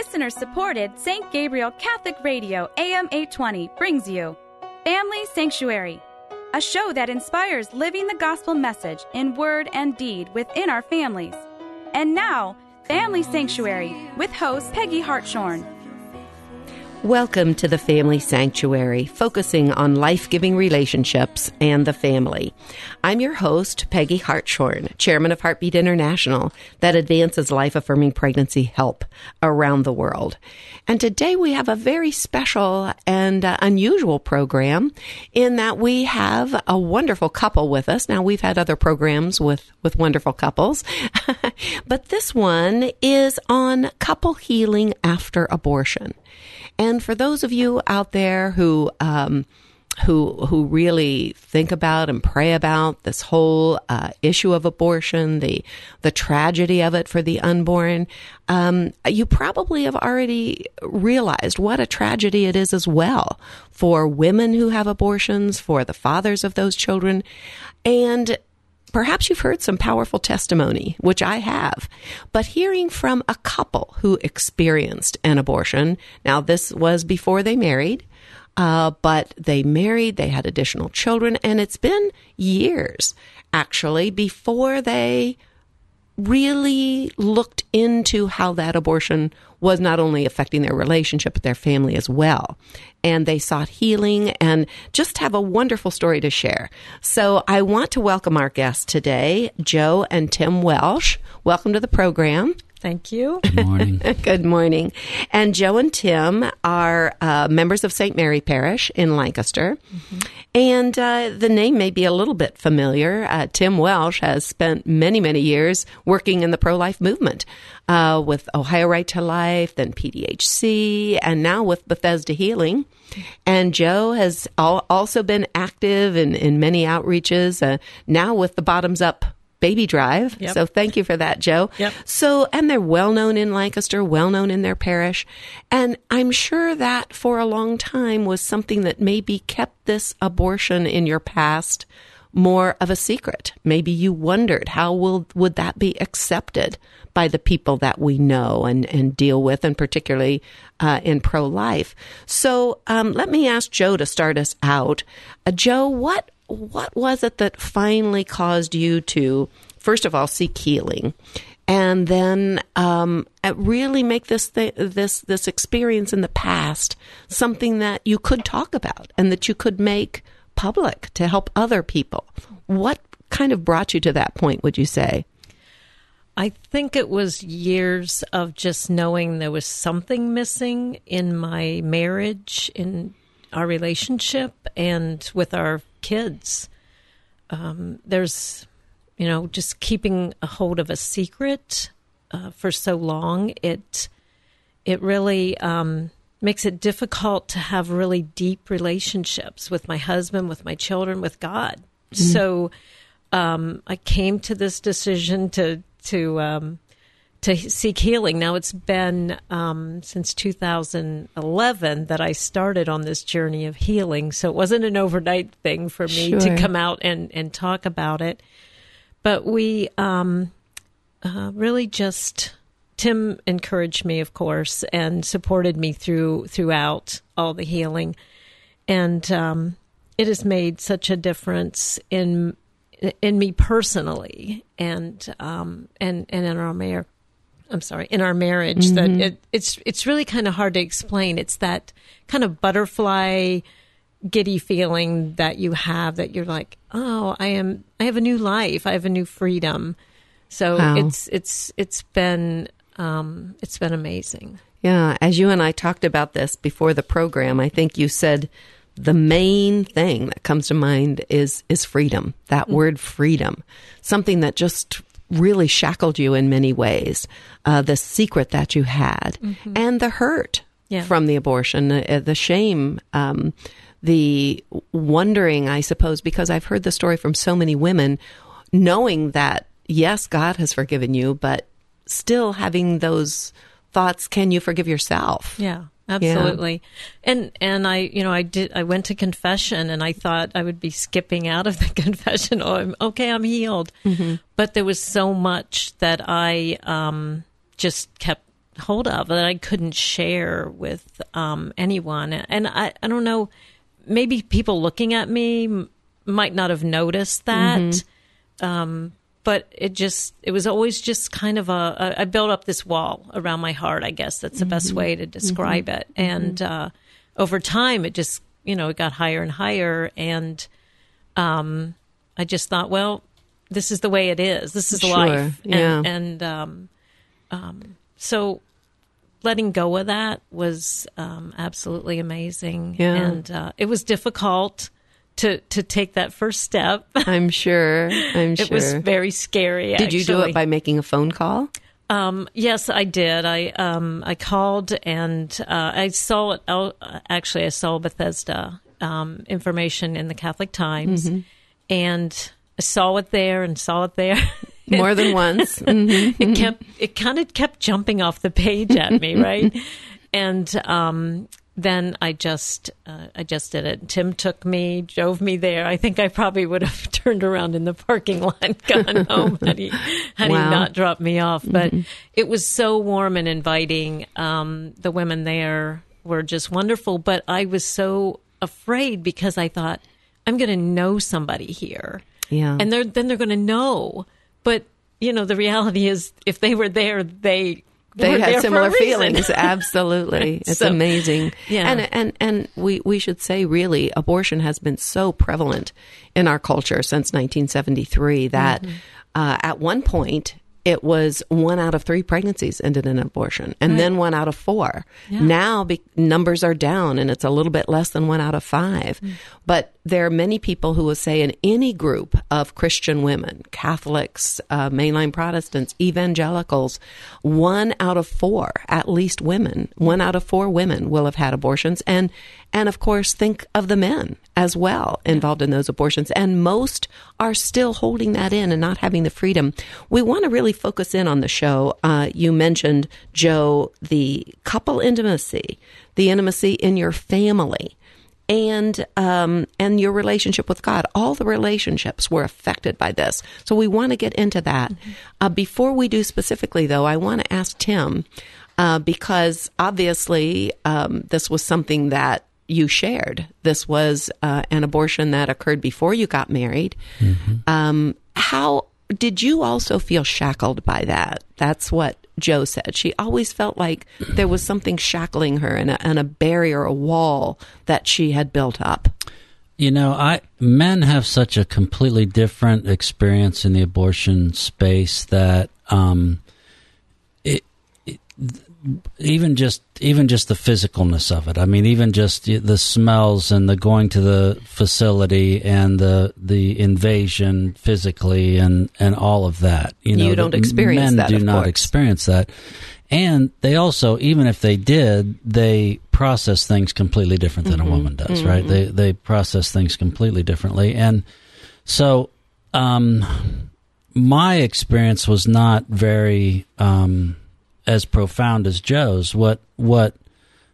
listener supported St. Gabriel Catholic Radio AM 820 brings you Family Sanctuary, a show that inspires living the gospel message in word and deed within our families. And now, Family Sanctuary with host Peggy Hartshorn. Welcome to the Family Sanctuary, focusing on life giving relationships and the family. I'm your host, Peggy Hartshorn, chairman of Heartbeat International, that advances life affirming pregnancy help around the world. And today we have a very special and uh, unusual program in that we have a wonderful couple with us. Now, we've had other programs with, with wonderful couples, but this one is on couple healing after abortion. And for those of you out there who, um, who who really think about and pray about this whole uh, issue of abortion, the the tragedy of it for the unborn, um, you probably have already realized what a tragedy it is as well for women who have abortions, for the fathers of those children, and Perhaps you've heard some powerful testimony, which I have, but hearing from a couple who experienced an abortion. Now, this was before they married, uh, but they married, they had additional children, and it's been years actually before they really looked into how that abortion was not only affecting their relationship, but their family as well. And they sought healing and just have a wonderful story to share. So I want to welcome our guests today, Joe and Tim Welsh. Welcome to the program. Thank you. Good morning. Good morning. And Joe and Tim are uh, members of St. Mary Parish in Lancaster. Mm-hmm. And uh, the name may be a little bit familiar. Uh, Tim Welsh has spent many, many years working in the pro life movement uh, with Ohio Right to Life, then PDHC, and now with Bethesda Healing. And Joe has al- also been active in, in many outreaches, uh, now with the Bottoms Up Baby Drive. Yep. So thank you for that, Joe. Yep. So, and they're well known in Lancaster, well known in their parish. And I'm sure that for a long time was something that maybe kept this abortion in your past more of a secret. Maybe you wondered how will, would that be accepted by the people that we know and, and deal with, and particularly uh, in pro life. So um, let me ask Joe to start us out. Uh, Joe, what what was it that finally caused you to, first of all, seek healing? and then um, really make this th- this this experience in the past something that you could talk about and that you could make public to help other people. What kind of brought you to that point? Would you say? I think it was years of just knowing there was something missing in my marriage, in our relationship, and with our kids. Um, there's, you know, just keeping a hold of a secret uh, for so long. It it really um, makes it difficult to have really deep relationships with my husband, with my children, with God. Mm-hmm. So um, I came to this decision to to um, to seek healing. Now it's been um, since 2011 that I started on this journey of healing, so it wasn't an overnight thing for me sure. to come out and and talk about it. But we um, uh, really just Tim encouraged me, of course, and supported me through throughout all the healing, and um, it has made such a difference in in me personally and um, and and in our marriage I'm sorry, in our marriage mm-hmm. that it, it's it's really kind of hard to explain. It's that kind of butterfly giddy feeling that you have that you're like, "Oh, I am I have a new life. I have a new freedom." So wow. it's it's it's been um, it's been amazing. Yeah, as you and I talked about this before the program, I think you said the main thing that comes to mind is is freedom. That mm-hmm. word freedom. Something that just really shackled you in many ways. Uh, the secret that you had mm-hmm. and the hurt yeah. from the abortion, uh, the shame, um, the wondering, I suppose, because I've heard the story from so many women, knowing that, yes, God has forgiven you, but still having those thoughts, can you forgive yourself? Yeah absolutely yeah. and and i you know i did i went to confession and i thought i would be skipping out of the confession oh I'm, okay i'm healed mm-hmm. but there was so much that i um, just kept hold of that I couldn't share with um, anyone. And I, I don't know, maybe people looking at me might not have noticed that. Mm-hmm. Um, but it just, it was always just kind of a, a, I built up this wall around my heart, I guess that's the Mm-hmm. best way to describe it. And uh, over time, it just, you know, it got higher and higher. And um, I just thought, well, this is the way it is. This is Sure, life. yeah. And, and um, um, so letting go of that was um, absolutely amazing. Yeah. And uh, it was difficult to, to take that first step. I'm sure. I'm sure. it was very scary. Did you do it by making a phone call? Um, yes, I did. I um, I called and uh, I saw it. Oh, actually, I saw Bethesda um, information in the Catholic Times, Mm-hmm. and I saw it there and saw it there. More than once. Mm-hmm. it kept it kind of kept jumping off the page at me, right? and um, then I just uh, I just did it. Tim took me, drove me there. I think I probably would have turned around in the parking lot, and gone home had he had Wow. he not dropped me off. But it was so warm and inviting. Um, the women there were just wonderful, but I was so afraid because I thought I'm going to know somebody here Yeah. and they're then they're going to know. But you know, the reality is, if they were there, they they were had similar feelings. Absolutely, it's So, amazing. yeah. and and and we we should say really, abortion has been so prevalent in our culture since 1973 that Mm-hmm. uh, at one point. It was one out of three pregnancies ended in abortion, and then one out of four. Now be- numbers are down, and it's a little bit less than one out of five. Mm. But there are many people who will say in any group of Christian women, Catholics, uh, mainline Protestants, evangelicals, one out of four, at least women, one out of four women will have had abortions. And, and of course, think of the men as well involved in those abortions. And most are still holding that in and not having the freedom. We want to really focus in on the show. Uh, you mentioned, Joe, the couple intimacy, the intimacy in your family and um, and your relationship with God. All the relationships were affected by this, so we want to get into that. Uh, before we do specifically, though, I want to ask Tim uh, because obviously um, this was something that you shared. This was uh, an abortion that occurred before you got married. Um, how did you also feel shackled by that? That's what Joe said. She always felt like there was something shackling her and a, and a barrier, a wall that she had built up. You know, I men have such a completely different experience in the abortion space that um, it, it even just even just the physicalness of it. I mean, even just the smells and the going to the facility and the the invasion physically and and all of that. You know, You don't experience men that, do not course. experience that. And they also, even if they did, they process things completely different than a woman does, right? They they process things completely differently, and so um, my experience was not very um, as profound as Joe's. What what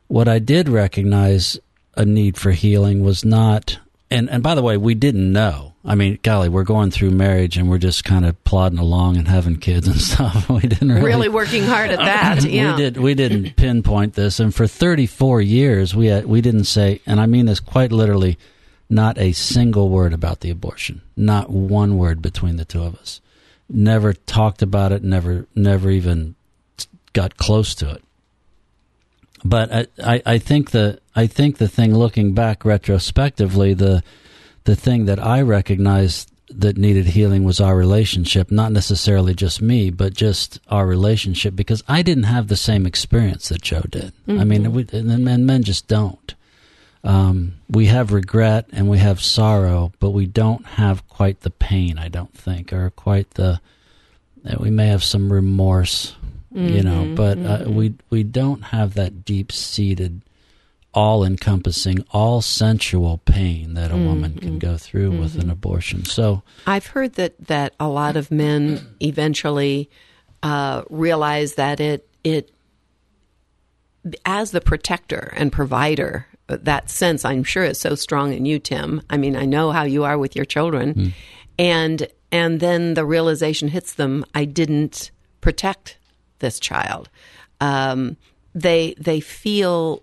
what I did recognize a need for healing was not and and by the way, we didn't know. I mean, golly, we're going through marriage and we're just kind of plodding along and having kids and stuff. We didn't really, Really working hard at that. Yeah. we did we didn't pinpoint this and for 34 years we had, we didn't say and I mean this quite literally not a single word about the abortion. Not one word between the two of us. Never talked about it, never never even got close to it. But I, I, I think the I think the thing looking back retrospectively, the the thing that I recognized that needed healing was our relationship, not necessarily just me, but just our relationship because I didn't have the same experience that Joe did. I mean, we, and men, men just don't. Um, we have regret and we have sorrow, but we don't have quite the pain, I don't think, or quite the. We may have some remorse, you know, mm-hmm, but uh, mm-hmm. we we don't have that deep seated, all encompassing, all sensual pain that a woman can mm-hmm, go through with an abortion. So I've heard that that a lot of men eventually uh, realize that it it as the protector and provider. That sense, I'm sure, is so strong in you, Tim. I mean, I know how you are with your children, hmm. and and then the realization hits them: I didn't protect this child. Um, they they feel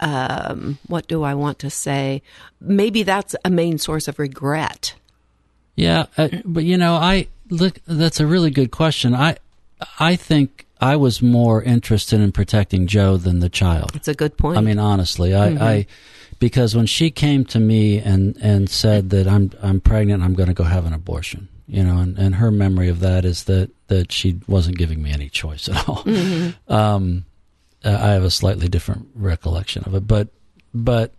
um, what do I want to say? Maybe that's a main source of regret. Yeah, uh, but you know, I look. That's a really good question. I I think I was more interested in protecting Joe than the child. It's a good point. I mean, honestly, I, Mm-hmm. I because when she came to me and and said that I'm I'm pregnant, I'm going to go have an abortion. You know, and, and her memory of that is that that she wasn't giving me any choice at all. Mm-hmm. Um, I have a slightly different recollection of it, but but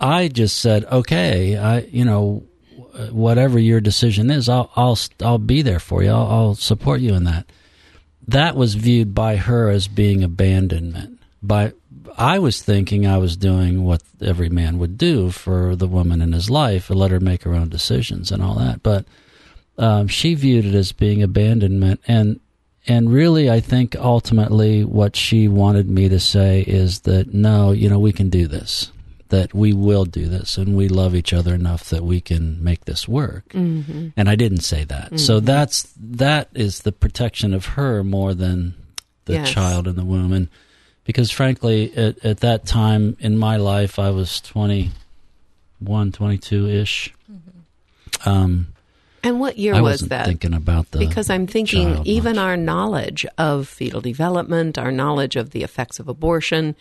I just said, okay, I you know whatever your decision is, I'll I'll I'll be there for you. I'll, I'll support you in that. That was viewed by her as being abandonment. By I was thinking I was doing what every man would do for the woman in his life, and let her make her own decisions and all that. But um, she viewed it as being abandonment, and and really, I think ultimately what she wanted me to say is that no, you know, we can do this, that we will do this, and we love each other enough that we can make this work. Mm-hmm. And I didn't say that, so that's that is the protection of her more than the Yes. child in the womb, and because frankly, at, at that time in my life, I was 21, 22 ish. Um, and what year I was wasn't that? thinking about the because I'm thinking child even much. our knowledge of fetal development, our knowledge of the effects of abortion,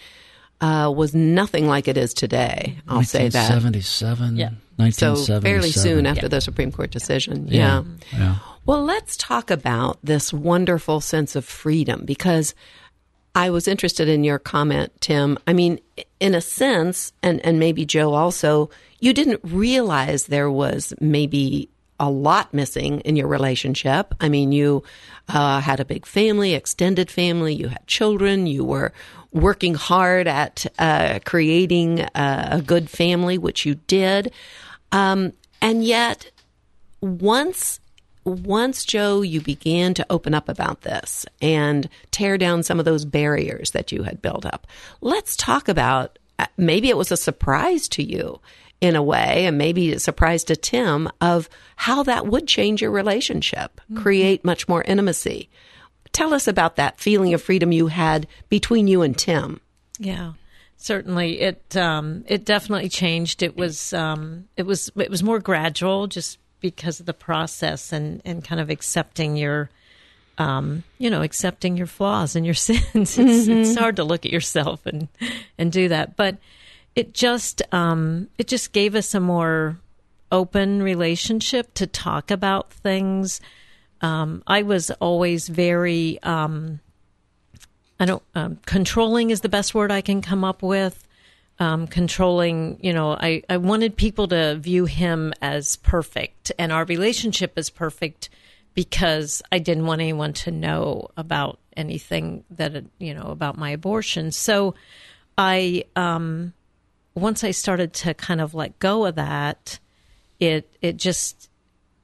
uh, was nothing like it is today. I'll say that. 1977, Yeah. So fairly soon after the Supreme Court decision. Yeah. yeah. yeah. Well, let's talk about this wonderful sense of freedom because I was interested in your comment, Tim. I mean, in a sense, and, and maybe Joe also, you didn't realize there was maybe a lot missing in your relationship. I mean, you uh, had a big family, extended family, you had children, you were working hard at uh, creating a, a good family, which you did. Um, and yet, once once Joe you began to open up about this and tear down some of those barriers that you had built up. Let's talk about uh, maybe it was a surprise to you in a way and maybe a surprise to Tim of how that would change your relationship, create much more intimacy. Tell us about that feeling of freedom you had between you and Tim. Yeah, certainly. It um, it definitely changed. It was um, it was it was more gradual, just because of the process and and kind of accepting your. Um, you know, accepting your flaws and your sins. It's, it's hard to look at yourself and and do that, but it just um, it just gave us a more open relationship to talk about things. Um, I was always very um, I don't um, controlling is the best word I can come up with. Um, controlling, you know, I, I wanted people to view him as perfect and our relationship as perfect because I didn't want anyone to know about anything that, you know, about my abortion. So I, um, once I started to kind of let go of that, it, it just,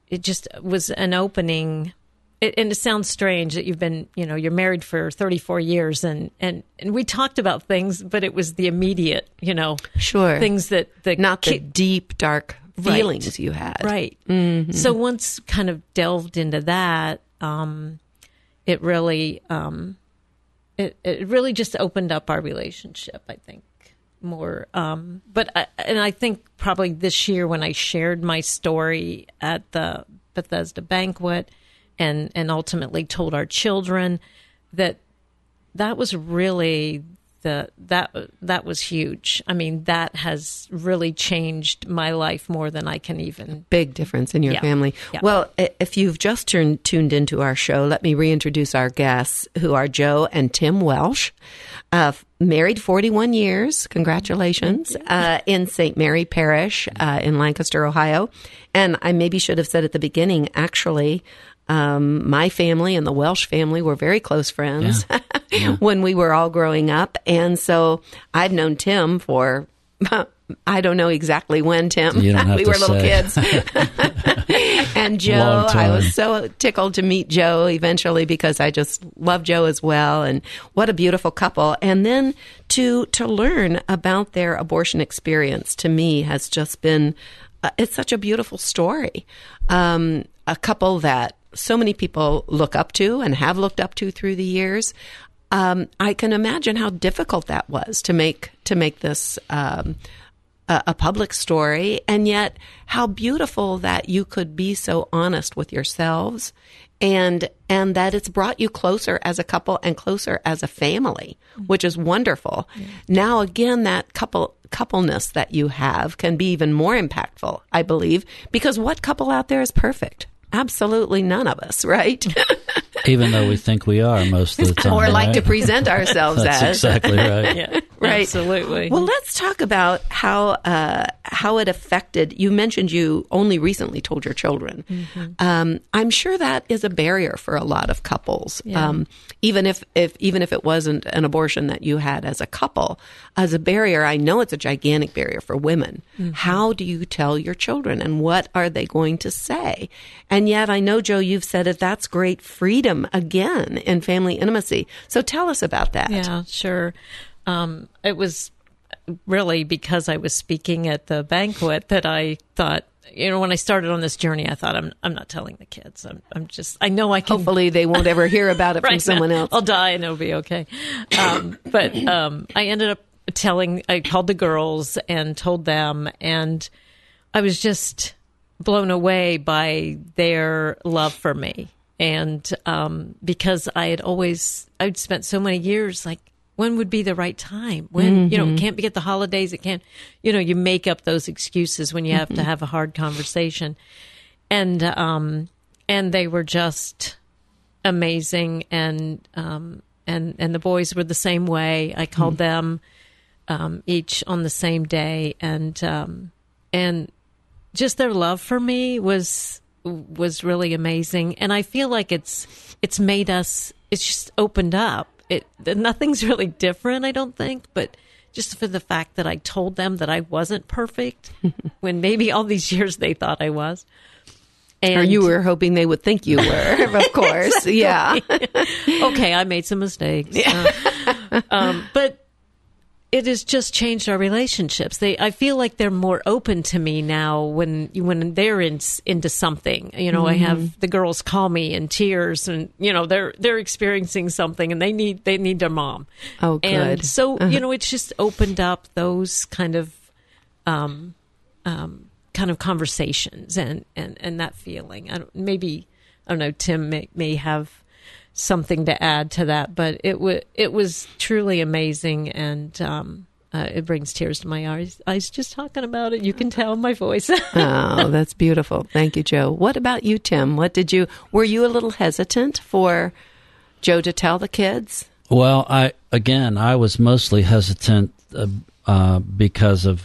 it just was an opening it, and it sounds strange that you've been, you know, you're married for 34 years and, and, and we talked about things, but it was the immediate, you know, Sure. things that the Not the deep, dark Right. feelings you had. Right. So once kind of delved into that, um, it really, um, it, it really just opened up our relationship, I think more. Um, but, I, and I think probably this year when I shared my story at the Bethesda banquet and, and ultimately told our children that that was really the that that was huge. I mean, that has really changed my life more than I can even. big difference in your Yeah. family. Yeah. Well, if you've just turned tuned into our show, let me reintroduce our guests, who are Joe and Tim Welsh, uh, married 41 years. Congratulations uh, in St. Mary Parish uh, in Lancaster, Ohio. And I maybe should have said at the beginning, actually. Um, my family and the Welsh family were very close friends when we were all growing up. And so I've known Tim for, I don't know exactly when, Tim. You don't have we were little say. kids. and Joe, I was so tickled to meet Joe eventually because I just love Joe as well. And what a beautiful couple. And then to, to learn about their abortion experience to me has just been, uh, it's such a beautiful story. Um, a couple that so many people look up to and have looked up to through the years. um, I can imagine how difficult that was to make to make this um, a, a public story, and yet how beautiful that you could be so honest with yourselves, and and that it's brought you closer as a couple and closer as a family, which is wonderful. Now again, that couple coupleness that you have can be even more impactful, I believe, because what couple out there is perfect? Absolutely none of us, right? Even though we think we are most of the time. or like right? to present ourselves That's as. exactly right. Yeah, Right. Absolutely. Well, let's talk about how uh, how it affected. You mentioned you only recently told your children. Um, I'm sure that is a barrier for a lot of couples. Um, even if, if even if it wasn't an abortion that you had as a couple, as a barrier, I know it's a gigantic barrier for women. How do you tell your children, and what are they going to say? And yet, I know Joe, you've said it. That's great freedom again in family intimacy. So tell us about that. Yeah, sure. Um, it was really because I was speaking at the banquet that I thought, you know, when I started on this journey, I thought, I'm, I'm not telling the kids. I'm, I'm just, I know I can. Hopefully, they won't ever hear about it from someone now. else. I'll die and it'll be okay. Um, but um, I ended up telling, I called the girls and told them, and I was just blown away by their love for me. And um, because I had always, I'd spent so many years like, when would be the right time? When, you know, it can't be at the holidays. It can't, you know, you make up those excuses when you have to have a hard conversation. And, um, and they were just, amazing. And um and and the boys were the same way. I called them um each on the same day. And um and just their love for me was was really amazing. And i feel like it's it's made us it's just opened up it nothing's really different i don't think but just for the fact that i told them that i wasn't perfect when maybe all these years they thought i was and or you were hoping they would think you were, of course. Yeah. okay, I made some mistakes. Uh, um, but it has just changed our relationships. They, I feel like they're more open to me now when when they're in, into something. You know, I Mm-hmm. have the girls call me in tears, and you know they're they're experiencing something, and they need they need their mom. Oh, good. And so you know, it's just opened up those kind of. Um, um, kind of conversations and, and, and that feeling. I don't, maybe I don't know. Tim may, may have something to add to that, but it was it was truly amazing, and um, uh, it brings tears to my eyes. I was just talking about it. You can tell my voice. oh, that's beautiful. Thank you, Joe. What about you, Tim? What did you, were you a little hesitant for Joe to tell the kids? Well, I again, I was mostly hesitant uh, uh, because of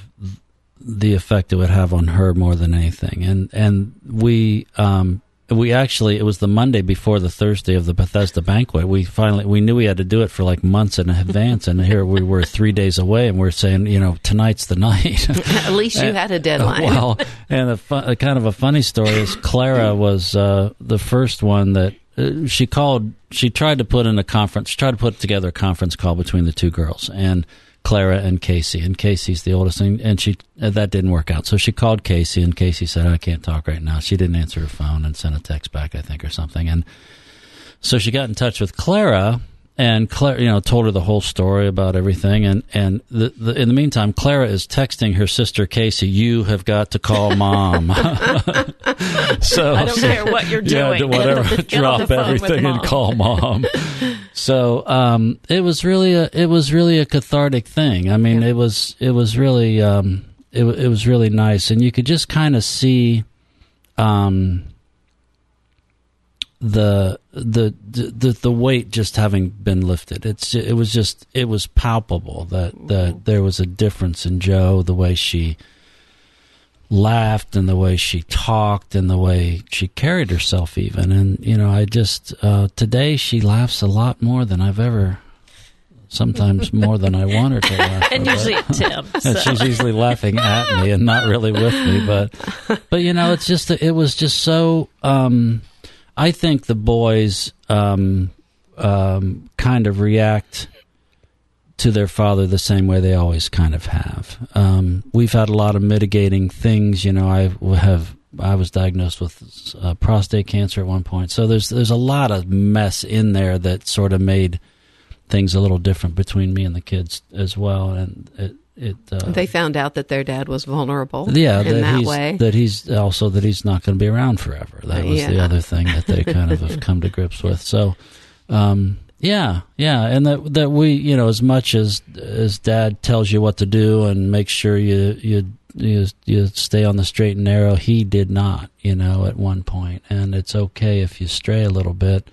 the effect it would have on her more than anything, and and we um, we actually it was the Monday before the Thursday of the Bethesda banquet. We finally we knew we had to do it for like months in advance, and here we were three days away, and we're saying you know tonight's the night. At least you had a deadline. Well, and the fun, uh, kind of a funny story is Clara was uh, the first one that uh, she called. She tried to put in a conference. She tried to put together a conference call between the two girls and Clara and Casey. And Casey's the oldest, and, and she uh, that didn't work out. So she called Casey, and Casey said, "I can't talk right now." She didn't answer her phone and sent a text back, I think, or something. And so she got in touch with Clara, and Clara, you know, told her the whole story about everything. And and the, the, in the meantime, Clara is texting her sister Casey, "You have got to call mom." so I don't care what you're doing. yeah, whatever, Get on the drop everything and call mom. So um, it was really a it was really a cathartic thing. I mean, it was it was really um, it it was really nice, and you could just kind of see. Um, the, the the the weight just having been lifted. It's it was just it was palpable that that there was a difference in Joe, the way she laughed and the way she talked and the way she carried herself even and you know I just uh today she laughs a lot more than I've ever sometimes more than I want her to laugh. and usually at Tim. and So. she's usually laughing at me and not really with me but but you know it's just it was just so um i think the boys um um kind of react to their father the same way they always kind of have um we've had a lot of mitigating things you know i have I was diagnosed with uh, prostate cancer at one point, so there's there's a lot of mess in there that sort of made things a little different between me and the kids as well, and it. it uh, They found out that their dad was vulnerable. yeah, in that he's, way. that he's also that he's not going to be around forever. That was the other thing that they kind of have come to grips with. So, um, yeah, yeah, and that that we, you know, as much as as Dad tells you what to do and make sure you you you you stay on the straight and narrow, he did not, you know, at one point. and it's okay if you stray a little bit.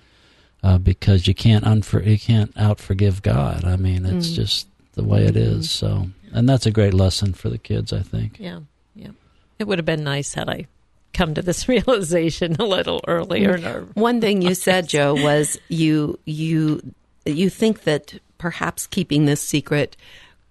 Uh, because you can't unfor- you can't out forgive God. I mean, it's Mm. just the way it is. So, and that's a great lesson for the kids, I think. Yeah, yeah. It would have been nice had I come to this realization a little earlier. One thing you said, Joe, was you you you think that perhaps keeping this secret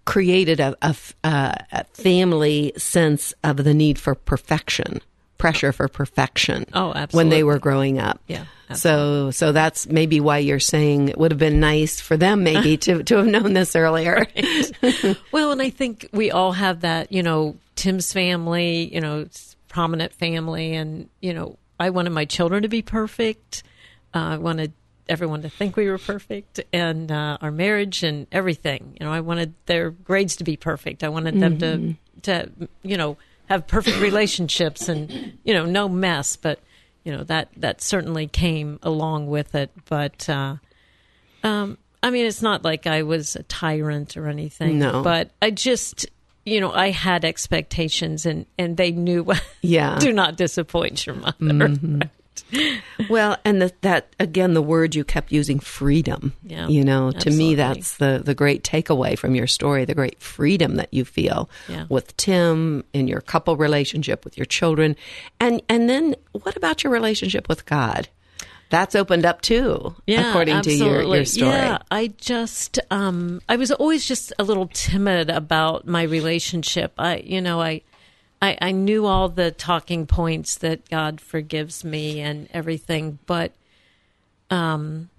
created a, a uh, a family sense of the need for perfection, pressure for perfection. Oh, absolutely. When they were growing up. Yeah, So so that's maybe why you're saying it would have been nice for them maybe to to have known this earlier. Well, and I think we all have that, you know, Tim's family, you know, prominent family, and, you know, I wanted my children to be perfect. Uh, I wanted everyone to think we were perfect and uh, our marriage and everything. You know, I wanted their grades to be perfect. I wanted them to, to, you know, have perfect relationships and, you know, no mess. But, you know, that, that certainly came along with it. But, uh, um, I mean, it's not like I was a tyrant or anything. No. But I just, you know, I had expectations and, and they knew, Yeah. do not disappoint your mother. Mm-hmm. Well, and the, that again, the word you kept using, freedom. Yeah, you know, to me, that's the the great takeaway from your story, the great freedom that you feel Yeah. with Tim in your couple relationship with your children, and and then what about your relationship with God? That's opened up too, Yeah, according to your, your story. Yeah, I just um I was always just a little timid about my relationship. I you know, I I, I knew all the talking points that God forgives me and everything, but um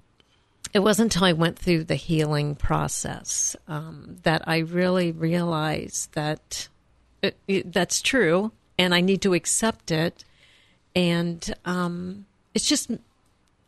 it wasn't until I went through the healing process um, that I really realized that it, it, that's true, and I need to accept it. And um, it's just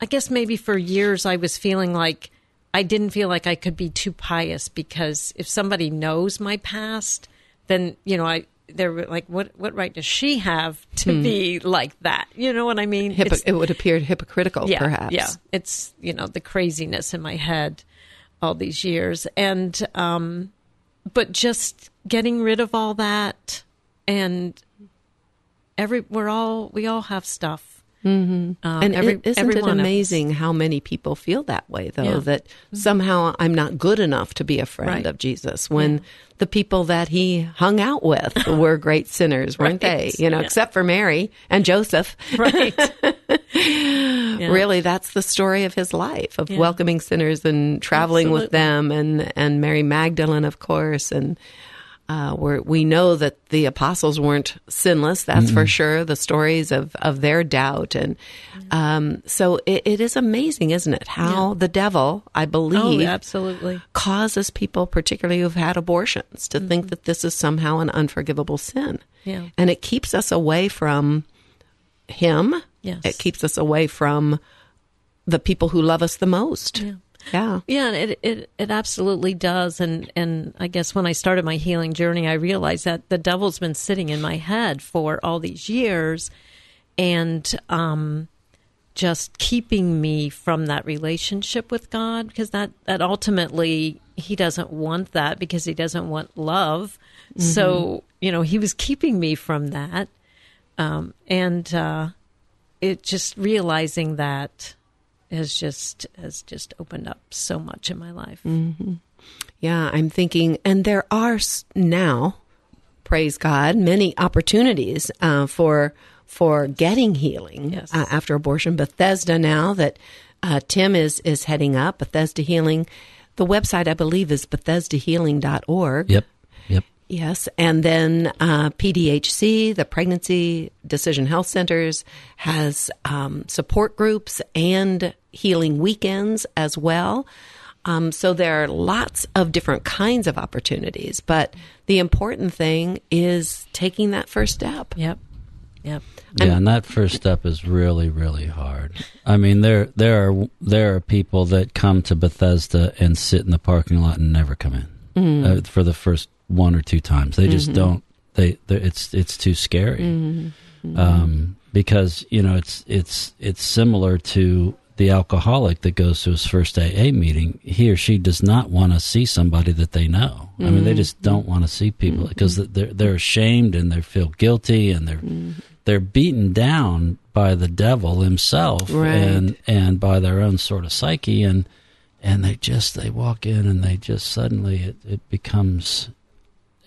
I guess maybe for years I was feeling like I didn't feel like I could be too pious because if somebody knows my past, then you know I they're like, what what right does she have to be like that? You know what I mean? It's- it would appear hypocritical, yeah, perhaps. yeah. It's you know the craziness in my head all these years, and um, but just getting rid of all that and every we're all we all have stuff. Mm-hmm. Um, And every, isn't it amazing how many people feel that way, though, Yeah. that somehow I'm not good enough to be a friend Right. of Jesus when the people that he hung out with were great sinners, weren't Right. they? You know, Yeah. except for Mary and Joseph. right? Yeah. Really, that's the story of his life of Yeah. welcoming sinners and traveling with them, and and Mary Magdalene, of course, and. Uh, where we know that the apostles weren't sinless, that's for sure. The stories of, of their doubt, and um, so it, it is amazing, isn't it? How the devil, I Oh, believe, absolutely. causes people, particularly who've had abortions, to think that this is somehow an unforgivable sin. Yeah. And it keeps us away from Him. Yes. It keeps us away from the people who love us the most. Yeah. Yeah. Yeah, it, it it absolutely does. And and I guess when I started my healing journey, I realized that the devil's been sitting in my head for all these years, and um, just keeping me from that relationship with God because that that ultimately he doesn't want that because he doesn't want love. So you know he was keeping me from that, um, and uh, it just realizing that has just has just opened up so much in my life. Yeah, I'm thinking, and there are now, praise God, many opportunities uh, for for getting healing Yes. uh, after abortion. Bethesda now that uh, Tim is is heading up, Bethesda Healing. The website I believe is BethesdaHealing.org. Yep. Yep. Yes, and then uh, PDHC, the Pregnancy Decision Health Centers, has um, support groups and healing weekends as well. Um, so there are lots of different kinds of opportunities, but the important thing is taking that first step. Yep. Yep. Yeah, and that first step is really, really hard. I mean, there there are there are people that come to Bethesda and sit in the parking lot and never come in Mm-hmm. uh, for the first one or two times. They just mm-hmm. don't. They it's it's too scary mm-hmm. mm-hmm. um, because you know it's it's it's similar to the alcoholic that goes to his first AA meeting. He or she does not want to see somebody that they know. I mean, they just mm-hmm. don't want to see people because they're they're ashamed and they feel guilty and they're they're beaten down by the devil himself Right. and and by their own sort of psyche and and they just they walk in and they just suddenly it, it becomes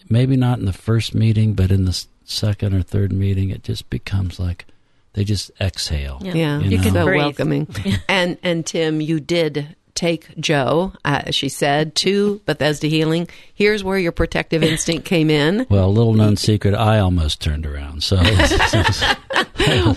maybe not in the first meeting but in the second or third meeting it just becomes like they just exhale Yeah. Yeah, You so know. breathe. welcoming. and and Tim, you did take Joe, uh, as she said, to Bethesda Healing. Here's where your protective instinct came in. well little known secret i almost turned around so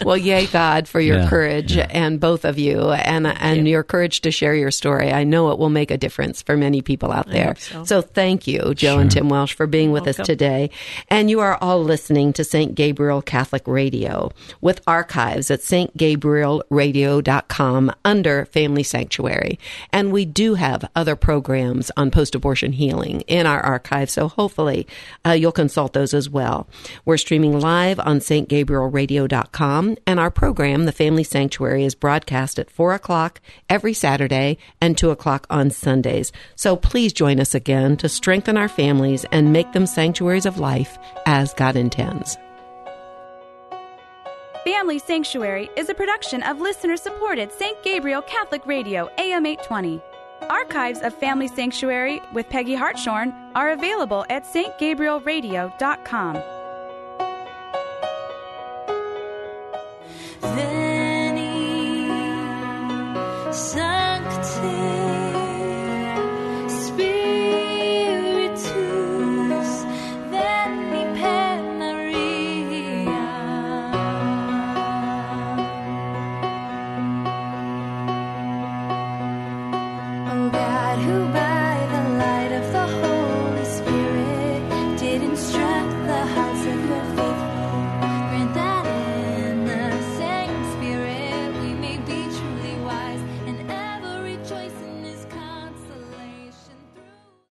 well, yay God for your Yeah, courage yeah. and both of you and and your courage to share your story. I know it will make a difference for many people out there. hope so. thank you, Joe and Tim Welsh, for being with us today. And you are all listening to St. Gabriel Catholic Radio with archives at stgabrielradio.com under Family Sanctuary. And we do have other programs on post-abortion healing in our archive, so hopefully uh, you'll consult those as well. We're streaming live on stgabrielradio.com, and our program, The Family Sanctuary, is broadcast at 4 o'clock every Saturday and 2 o'clock on Sundays. So please join us again to strengthen our families and make them sanctuaries of life as God intends. Family Sanctuary is a production of listener supported St. Gabriel Catholic Radio, AM 820. Archives of Family Sanctuary with Peggy Hartshorn are available at stgabrielradio.com. There